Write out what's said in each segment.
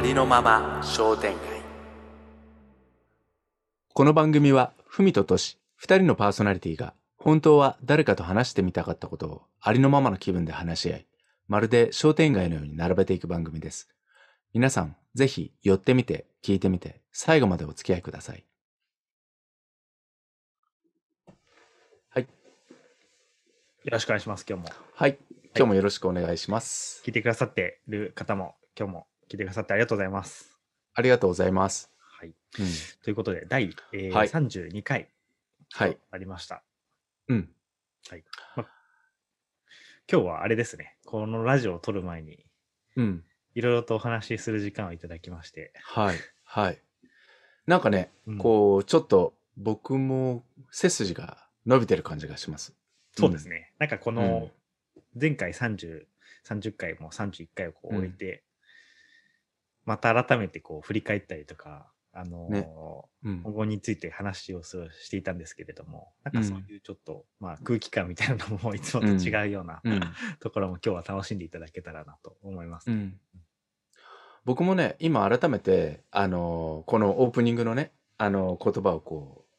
ありのまま商店街。この番組はふみととし二人のパーソナリティが本当は誰かと話してみたかったことをありのままの気分で話し合いまるで商店街のように並べていく番組です。皆さんぜひ寄ってみて聞いてみて最後までお付き合いください。よろしくお願いします、今日も。はい。今日もよろしくお願いします、聞いてくださってる方も、今日も聞いてくださってありがとうございます。ありがとうございます、はい。うん、ということで、第、えーはい。32回。はい。ありました。うん。今日はあれですね、このラジオを撮る前に、うん。いろいろとお話しする時間をいただきまして、はい。はい。なんかねうん。こうちょっと僕も背筋が伸びてる感じがします。そうですね、なんかこうん。の、前回30、30回も31回をこううん終えて、また改めてこう振り返ったりとか、あのーね。うん。今後について話をしていたんですけれども、なんかそういうちょっと、まあ空気感みたいなのもいつもと違うようなうん。ところも今日は楽しんでいただけたらなと思います。うん。僕もね今改めてあのこのオープニングのねあの言葉をこう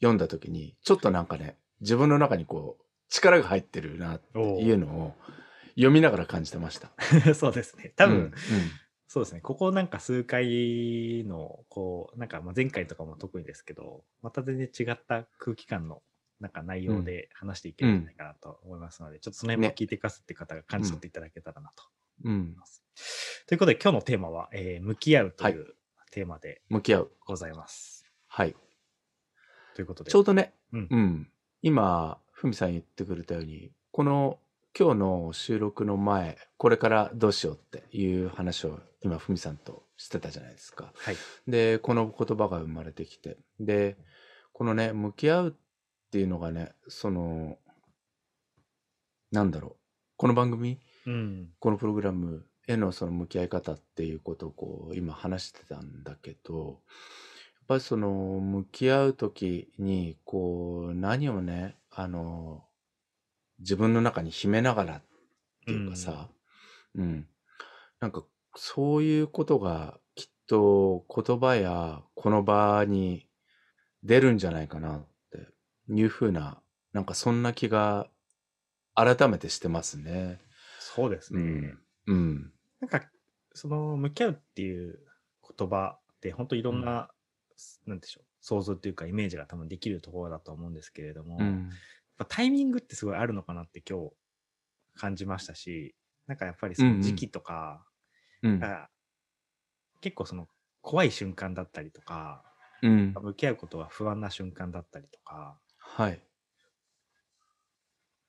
読んだ時にちょっとなんかね自分の中にこう力が入ってるなっていうのを読みながら感じてました。そうですね。多分、うんそうですね。ここなんか数回の、こう、なんかまあ前回とかも特にですけど、また全然違った空気感のなんか内容で話していけるんじゃないかなと思いますので、ちょっとその辺もね聞いてくださってる方が感じ取っていただけたらなとうん思います。ということで今日のテーマは、えー向き合うというテーマで向き合うございます。はいということで。ちょうどね、うん今、ふみさん言ってくれたように、この今日の収録の前、これからどうしようっていう話を今、ふみさんとしてたじゃないですか。はい。で、この言葉が生まれてきて、で、このね、向き合うっていうのがね、その、なんだろう、この番組、うん。このプログラムへのその向き合い方っていうことをこう今話してたんだけどやっぱりその向き合う時にこう何をねあの自分の中に秘めながらっていうかさ、うん、なんかそういうことがきっと言葉やこの場に出るんじゃないかなっていうふうななんかそんな気が改めてしてますね。そうですね。うんうん。なんか、その、向き合うっていう言葉って、本当いろんな、なんでしょう、想像というかイメージが多分できるところだと思うんですけれども、うん。ぱタイミングってすごいあるのかなって今日感じましたし、なんかやっぱりそうんうんの時期とか、うん。が結構その怖い瞬間だったりとか、うん。向き合うことが不安な瞬間だったりとか、はい。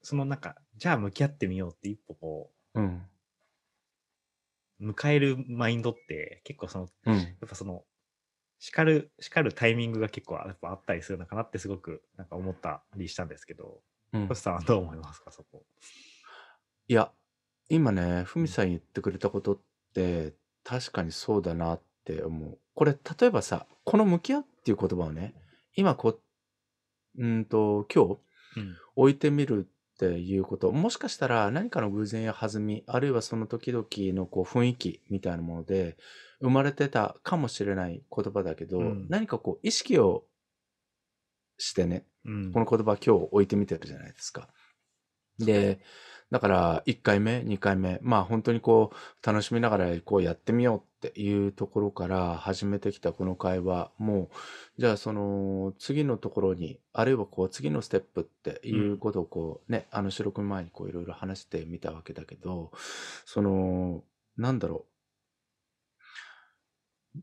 そのなんか、じゃあ向き合ってみようって一歩こうん。う、迎えるマインドって結構そのうん。やっぱその、叱る、叱るタイミングが結構やっぱあったりするのかなってすごくなんか思ったりしたんですけど、うん星さんはどう思いますか、そこ。いや、今ね、ふみさん言ってくれたことって、確かにそうだなって思う。これ、例えばさ、この向き合うっていう言葉をね、今こう、うんと、今日うん。置いてみるっていうこと、もしかしたら何かの偶然や弾み、あるいはその時々のこう雰囲気みたいなもので生まれてたかもしれない言葉だけど、うん何かこう意識をしてね、うん。この言葉今日置いてみてるじゃないですか。で、だから1回目、2回目、まあ本当にこう楽しみながらこうやってみようっていうところから始めてきたこの会話も、じゃあその次のところに、あるいはこう次のステップっていうことをこうね、あの収録前にこういろいろ話してみたわけだけど、その、なんだろう。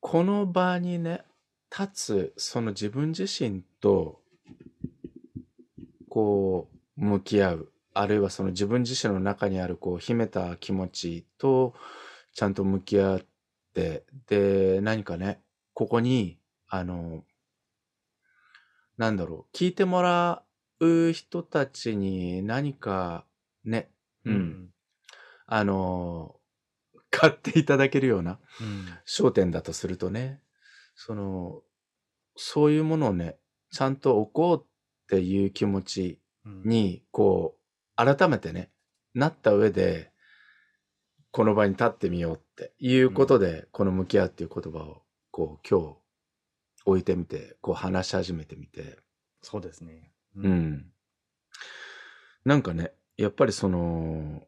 この場にね、立つその自分自身とこう向き合うあるいはその自分自身の中にあるこう秘めた気持ちとちゃんと向き合ってで何かねここにあのなんだろう聞いてもらう人たちに何かねうん、あの買っていただけるようなうん。焦点だとするとね、その、そういうものをね、ちゃんと置こうっていう気持ちうん。に、こう、改めてね、なった上で、この場に立ってみようっていうことで、この向き合うっていう言葉を、こう、今日、置いてみて、こう話し始めてみて、そうですね。うう。ん。なんかね、やっぱりその、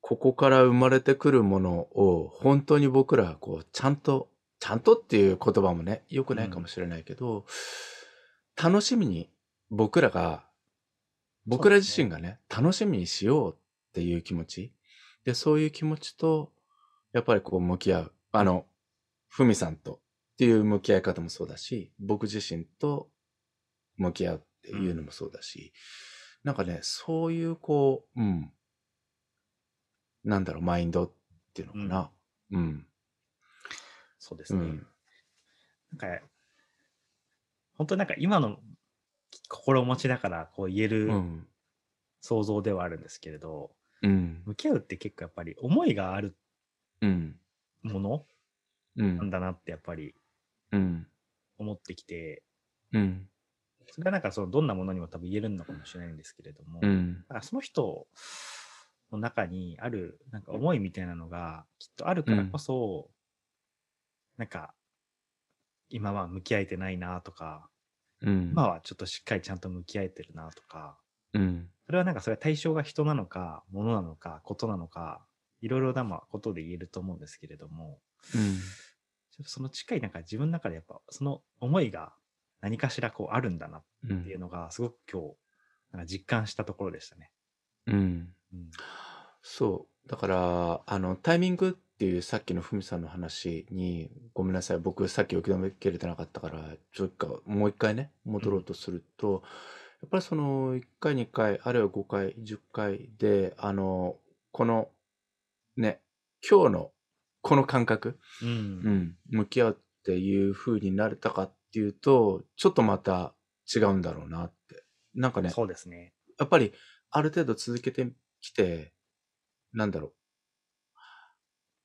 ここから生まれてくるものを本当に僕らこうちゃんと、ちゃんとっていう言葉もね、良くないかもしれないけど、楽しみに僕らが、僕ら自身がね、楽しみにしようっていう気持ち。で、そういう気持ちと、やっぱりこう向き合う。あの、ふみさんとっていう向き合い方もそうだし、僕自身と向き合うっていうのもそうだし、なんかね、そういうこう、うん、なんだろう、マインドっていうのかな。うん。そうですね。うん。なんか、本当になんか今の心持ちだからこう言えうるん。想像ではあるんですけれど、うん。向き合うって結構やっぱり思いがあるうん。ものうなんん。だなってやっぱりうん。思ってきて、うん。それはなんかそのどんなものにも多分言えるのかもしれないんですけれども、うん。だからその人の中にあるなんか思いみたいなのがきっとあるからこそ、なんか今は向き合えてないなとか、うん。今はちょっとしっかりちゃんと向き合えてるなとか、うん。それはなんかそれは対象が人なのか、物なのか、ことなのか、いろいろなまあことで言えると思うんですけれども、うん。ちょっとその近いなんか自分の中でやっぱその思いが何かしらこうあるんだなっうんていうのがすごく今日なんか実感したところでしたね。うん。うん。そう。だから、あの、タイミングっていうさっきのふみさんの話に、ごめんなさい。僕さっき受け止めきれてなかったから、ちょっともう一回ね、戻ろうとすると、やっぱりその1回、2回、あるいは5回、10回で、あの、この、ね、今日のこの感覚、う。うんん、向き合うっていう風になれたかっていうと、ちょっとまた違うんだろうなって。なんかね、そうですね。やっぱりある程度続けてきて、なんだろう。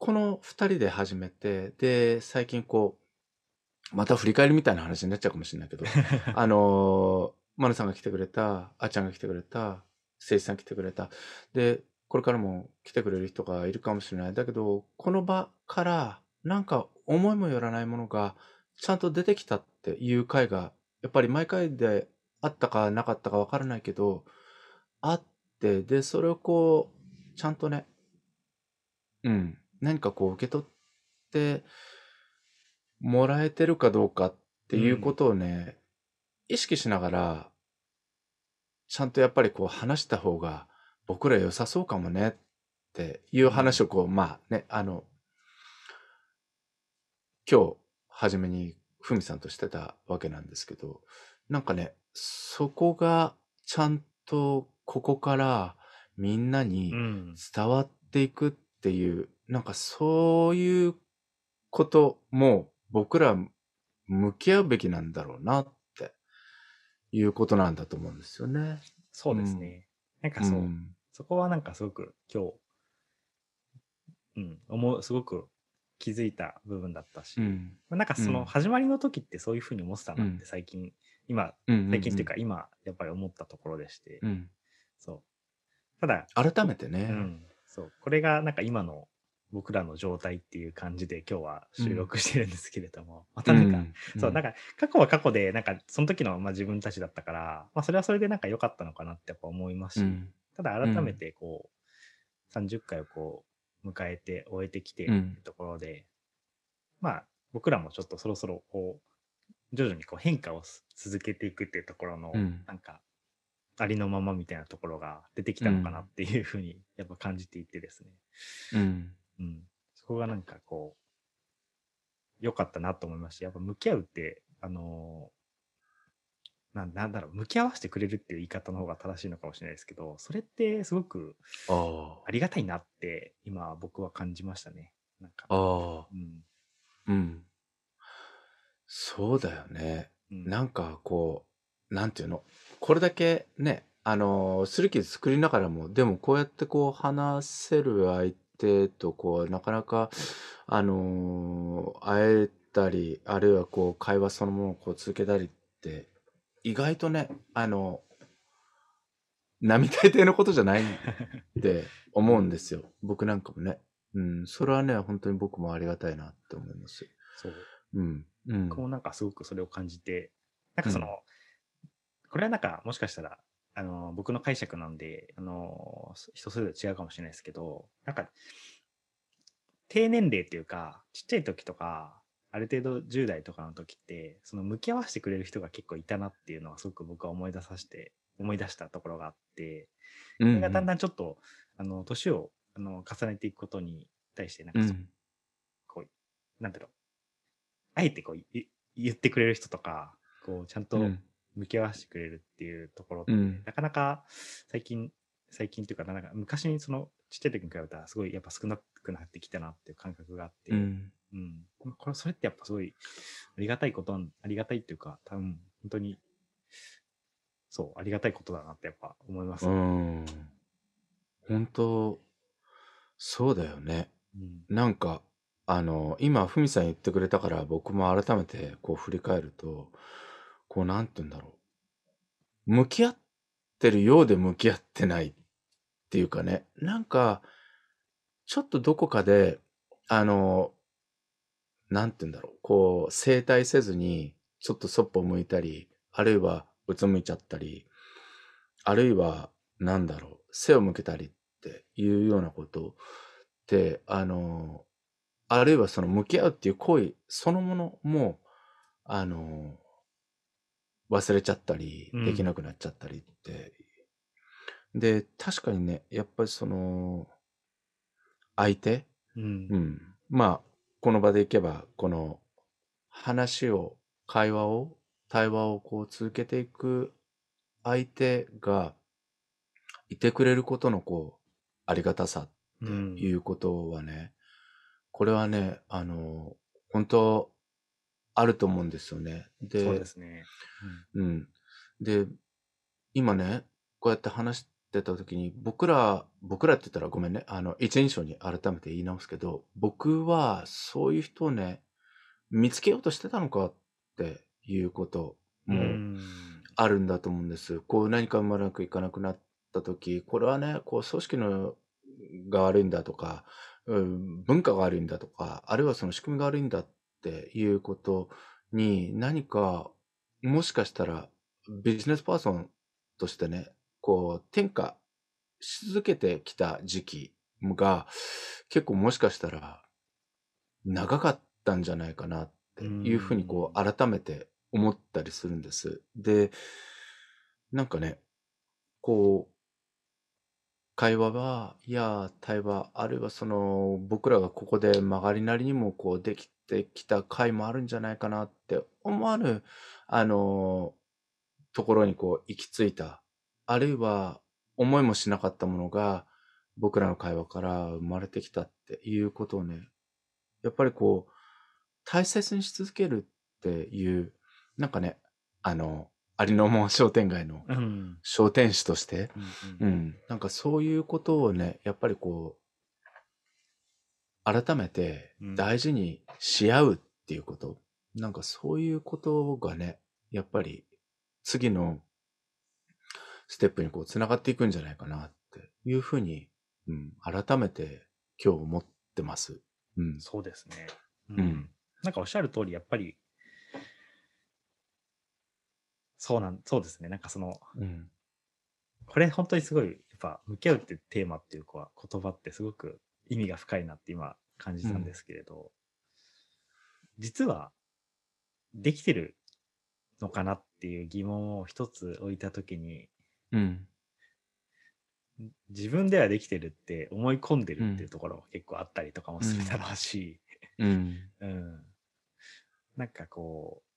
この二人で始めて、で、最近こう、また振り返りみたいな話になっちゃうかもしれないけど、あのー、マヌさんが来てくれた、あっちゃんが来てくれた、せいじさん来てくれた。で、これからも来てくれる人がいるかもしれない。だけど、この場から、なんか思いもよらないものが、ちゃんと出てきたっていう回が、やっぱり毎回であったかなかったかわからないけど、あって、で、それをこう、ちゃんとね、うん、何かこう受け取ってもらえてるかどうかっていうことをね、意識しながら、ちゃんとやっぱりこう話した方が僕ら良さそうかもねっていう話をこう、まあね、あの、今日初めにふみさんとしてたわけなんですけど、なんかね、そこがちゃんとここからみんなうにん。伝わっていくっていう、なんかそういうことも僕ら向き合うべきなんだろうなっていうことなんだと思うんですよね。そうですね。なんかそう、ん。そこはなんかすごく今日、うん、思う、すごく気づいた部分だったし、うん。なんかそうのん始まりの時ってそういうふうに思ってたなっうんて最近、今、うん。最近っていうか今やっぱり思ったところでして、うん。そう。ただ、改めてね。うん、そう。これがなんか今の僕らの状態っていう感じで今日は収録してるんですけれども、またなんか、そう、なんか、か過去は過去で、なんかその時のまあ自分たちだったから、まあそれはそれでなんか良かったのかなってやっぱ思いますし、うん。ただ改めてこう、30回をこう、迎えて終えてきてうんってところで、まあ僕らもちょっとそろそろこう、徐々にこう変化をす続けていくっていうところの、うんなんか、ありのままみたいなところが出てきたのかなっていうふうにやっぱ感じていてですね。うん。うん。そこがなんかこう、良かったなと思いました。やっぱ向き合うって、あのーなんなんだろう、向き合わせてくれるっていう言い方の方が正しいのかもしれないですけど、それってすごくあありがたいなって今僕は感じましたね。なんか。あ。ああ。うん。うん。そうだよね。うん、なんかこう、なんていうの、これだけね、あの、する気作りながらも、でもこうやってこう話せる相手とこう、なかなか、あの、会えたり、あるいはこう、会話そのものをこう続けたりって、意外とね、あの、並大抵のことじゃないって 思うんですよ。僕なんかもね。うん。それはね、本当に僕もありがたいなって思います。そう。うん。うん。僕もなんかすごくそれを感じて、なんかその、これはなんかもしかしたら、あの、僕の解釈なんで、あの、人それぞれ違うかもしれないですけど、なんか、低年齢っていうか、ちっちゃい時とか、ある程度10代とかの時って、その向き合わせてくれる人が結構いたなっていうのはすごく僕は思い出させて、思い出したところがあって、うん、それがだんだんちょっと、あの、年をあの重ねていくことに対して、なんかそ、うん。こう、なんだろう、あえてこうい言ってくれる人とか、こう、ちゃんとうん。向き合わせてくれるっていうところって、うん。なかなか最近、最近っていうか、なんか昔にそのちっちゃい時に比べたらすごいやっぱ少なくなってきたなっていう感覚があって、うん。うんこれ、それってやっぱすごいありがたいことありがたいっていうか、多分本当に、そう、ありがたいことだなってやっぱ思います。ううんん。本当、そうだよね。なんか、あの、今、ふみさん言ってくれたから、僕も改めてこう振り返ると、こう、なんて言うんだろう。向き合ってるようで向き合ってないっていうかね、なんか、ちょっとどこかで、あの、なんて言うんだろう。こう、整体せずに、ちょっとそっぽ向いたり、あるいはうつむいちゃったり、あるいは、なんだろう、背を向けたりっていうようなことって、あの、あるいはその向き合うっていう行為そのものも、あの、忘れちゃったりう、んできなくなっちゃったりって。で、確かにね、やっぱりその、相手、うんう。ん。まあ、この場でいけば、この話を、会話を、対話をこう続けていく相手がいてくれることのこう、ありがたさってうんいうことはね、これはね、あの、本当あると思うんですよね。で、そうですね。うん。で、今ね、こうやって話してた時に、僕ら、僕らって言ったらごめんね、あの、一人称に改めて言い直すけど、僕はそういう人をね、見つけようとしてたのかっていうことうん。もうんあるんだと思うんです。こう何かうまくいかなくなった時、これはね、こう組織のが悪いんだとか、うん文化が悪いんだとか、あるいはその仕組みが悪いんだっていうことに何か、もしかしたらビジネスパーソンとしてね、こう転化し続けてきた時期が結構もしかしたら長かったんじゃないかなっていうふうにこう改めて思ったりするんです。で、なんかね、こう、会話は、いや、対話、あるいはその、僕らがここで曲がりなりにもこうできてきた回もあるんじゃないかなって思わぬ、あの、ところにこう行き着いた。あるいは思いもしなかったものが僕らの会話から生まれてきたっていうことをね、やっぱりこう、大切にし続けるっていう、なんかね、あの、ありのまま商店街のうん。商店主として、うんう。ん、なんかそういうことをね、やっぱりこう、改めてうん大事にし合うっていうこと、なんかそういうことがね、やっぱり次のステップにこう繋がっていくんじゃないかなっていうふうに、うん、改めて今日思ってます。うん。そうですね。ううん。なんかおっしゃる通り、やっぱり、そうなん、そうですね。なんかその、うん。これ本当にすごい、やっぱ、向き合うってテーマっていうか、言葉ってすごく意味が深いなって今感じたんですけれど、実は、できてるのかなっていう疑問を一つ置いたときに、うん。自分ではできてるって思い込んでるっていうところも結構あったりとかもするだろうし、うん。うん。なんかこう、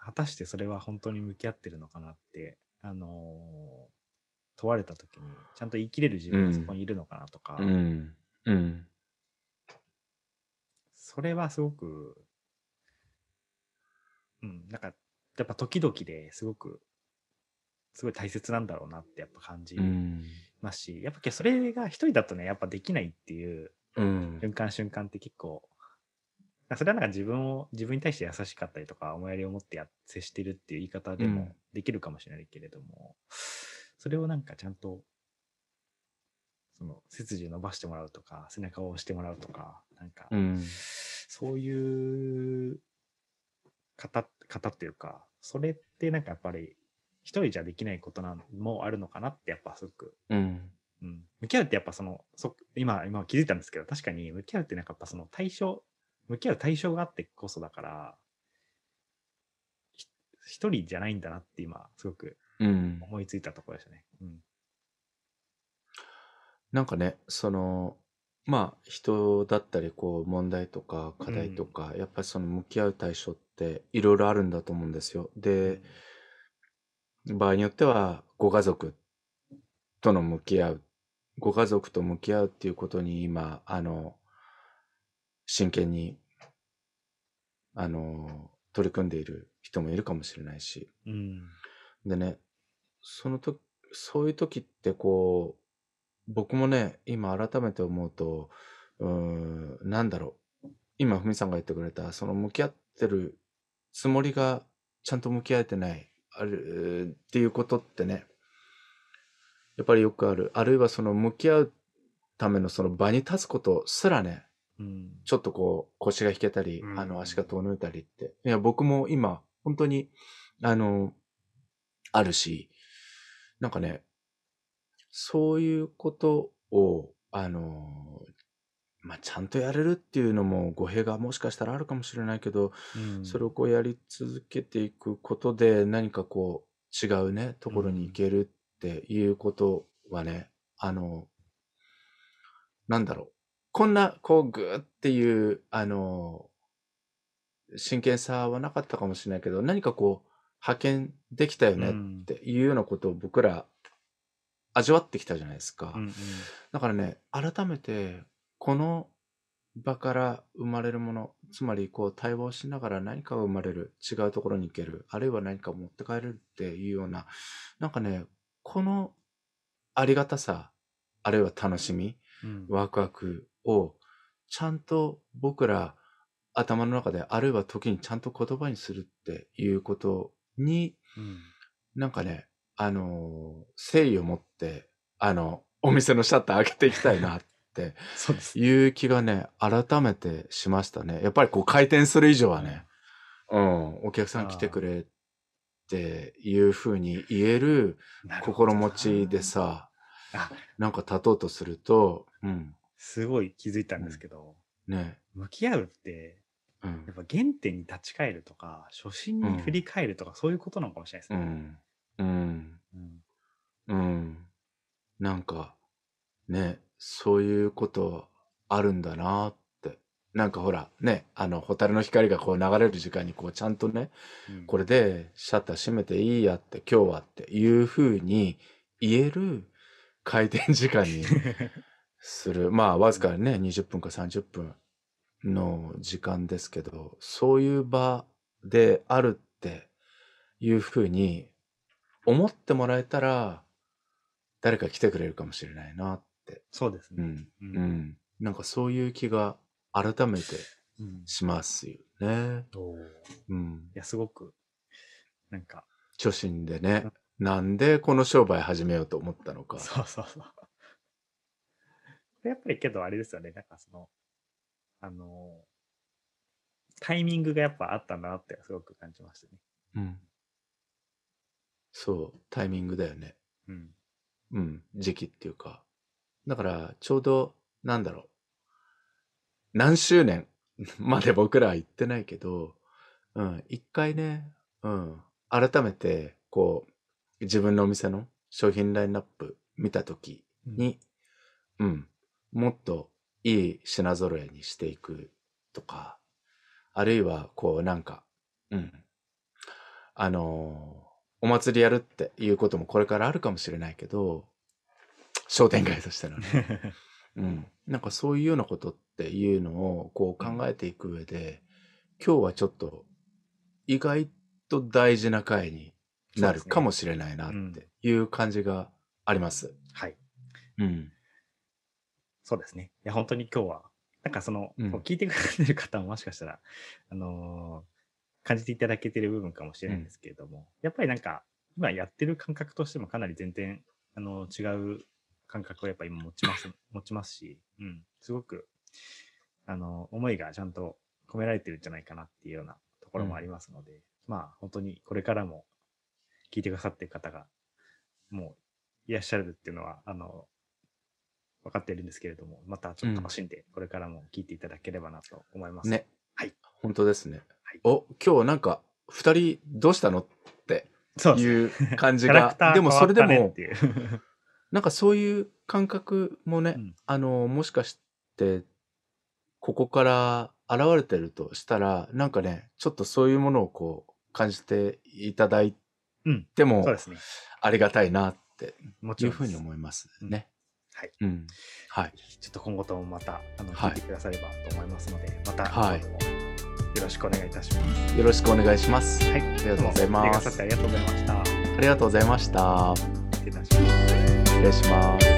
果たしてそれは本当に向き合ってるのかなって、あのー問われた時に、ちゃんと言い切れる自分がそこにいるのかなとか、うん。うん。それはすごく、うん、なんか、やっぱ時々ですごく、すごい大切なんだろうなってやっぱ感じうん。ますし、やっぱそれが一人だとね、やっぱできないっていううん。瞬間瞬間って結構、それはなんか自分を、自分に対して優しかったりとか、思いやりを持ってや接してるっていう言い方でもうんできるかもしれないけれども、それをなんかちゃんと、その背筋伸ばしてもらうとか、背中を押してもらうとか、なんか、うん。そういう方、方っていうか、それってなんかやっぱり、一人じゃできないことなんもあるのかなって、やっぱすごく、うん。うん。向き合うってやっぱその、そ今、今気づいたんですけど、確かに向き合うってなんかやっぱその対象、向き合う対象があってこそだから、ひ一人じゃないんだなって今、すごくうん。思いついたところでしたね。うん。なんかね、その、まあ、人だったり、こう、問題とか課題とか、やっぱりその向き合う対象っていろいろあるんだと思うんですよ。で、場合によっては、ご家族との向き合う、ご家族と向き合うっていうことに今、あの、真剣に、あの、取り組んでいる人もいるかもしれないし。うん。でね、そのと、そういう時ってこう、僕もね、今改めて思うと、うーん、なんだろう。今、ふみさんが言ってくれた、その向き合ってるつもりがちゃんと向き合えてない、あるっていうことってね、やっぱりよくある。あるいはその向き合うためのその場に立つことすらね、うん。ちょっとこう腰が引けたり、うんあの足が遠のいたりって。いや、僕も今、本当に、あの、あるし、なんかね、そういうことを、あの、まあ、ちゃんとやれるっていうのも語弊がもしかしたらあるかもしれないけど、うんそれをこうやり続けていくことで何かこう違うね、ところに行けるっていうことはね、あの、なんだろう。こんな、こう、ぐーっていう、あの、真剣さはなかったかもしれないけど、何かこう、派遣できたよねうんっていうようなことを僕ら味わってきたじゃないですか。うんうんだからね、改めて、この場から生まれるもの、つまりこう対話をしながら何かが生まれる、違うところに行ける、あるいは何かを持って帰れるっていうような、なんかね、このありがたさ、あるいは楽しみ、うんワクワクをちゃんと僕ら頭の中で、あるいは時にちゃんと言葉にするっていうことに、うん。なんかね、あの誠意を持って、あの、お店のシャッター開けていきたいなって そうです。いう気がね、改めてしましたね。やっぱりこう回転する以上はね、うん、お客さん来てくれっていうふうに言える心持ちでさ、あ。なんか立とうとすると、うん、すごい気づいたんですけど、ね、向き合うって、うん。やっ、ぱ原点に立ち返るとか、初心に振り返るとか、そういうことなのかもしれないですね。うん、うん、うん。うん。なんか、ね、そういうことあるんだなって。なんかほら、ね、あの、ホタルの光がこう流れる時間にこうちゃんとね、うん。これでシャッター閉めていいやって、今日はっていう風に言える回転時間に する。まあ、わずかね、20分か30分の時間ですけど、そういう場であるっていう風に思ってもらえたら、誰か来てくれるかもしれないなって。そうですね。うん。ううんん。なんかそういう気が改めてうんしますよね。おーいうん。や、すごく、なんか、初心でね、なんでこの商売始めようと思ったのか。そうそうそう。やっぱりけどあれですよね、なんかその、あの、タイミングがやっぱあったんだなってすごく感じましたね。うん。そう、タイミングだよね。うん。うん、時期っていうか。だから、ちょうど、なんだろう。何周年 まで僕らは言ってないけど、うん、一回ね、うん、改めて、こう、自分のお店の商品ラインナップ見たときに、うん、もっといい品揃えにしていくとか、あるいは、こう、なんか、うん、あのーお祭りやるっていうこともこれからあるかもしれないけど、商店街としてのね。うん。なんかそういうようなことっていうのをこう考えていく上で、今日はちょっと意外と大事な回になるかもしれないなっていう感じがあります。はい。うん。そうですね。いや、本当に今日は、なんかその、うん聞いてくれてる方ももしかしたら、あのー感じていただけてる部分かもしれないんですけれども、やっぱりなんか、今やってる感覚としてもかなり全然あの、違う感覚をやっぱ今持ちます、持ちますし、うん、すごく、あの、思いがちゃんと込められてるんじゃないかなっていうようなところもありますので、まあ、本当にこれからも聞いてくださってる方が、もういらっしゃるっていうのは、あの、分かっているんですけれども、またちょっと楽しんで、これからも聞いていただければなと思います。ね。はい。本当ですね。はいお、今日なんか、二人どうしたのってそう。いう感じがでもそれでも。なんかそういう感覚もね、うんあの、もしかして、ここから現れてるとしたら、なんかね、ちょっとそういうものをこう、感じていただいうんてもそう、ですね。ありがたいなっていうふうに思いますね。はい。うん。はい。ちょっと今後ともまたあのはい聞いてくださればと思いますので、またはい今後ともよろしくお願いいたします。よろしくお願いします。はい。ありがとうございますありがとうございました。ありがとうございました。失礼いたします。失礼します。